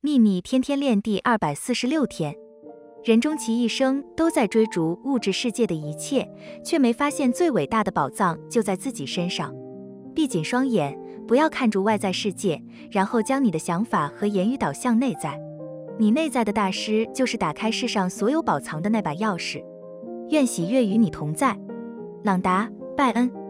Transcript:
秘密天天练第二百四十六天。人终其一生都在追逐物质世界的一切却没发现最伟大的宝藏就在自己身上。闭紧双眼不要看住外在世界然后将你的想法和言语导向内在。你内在的大师就是打开世上所有宝藏的那把钥匙。愿喜悦与你同在。朗达拜恩。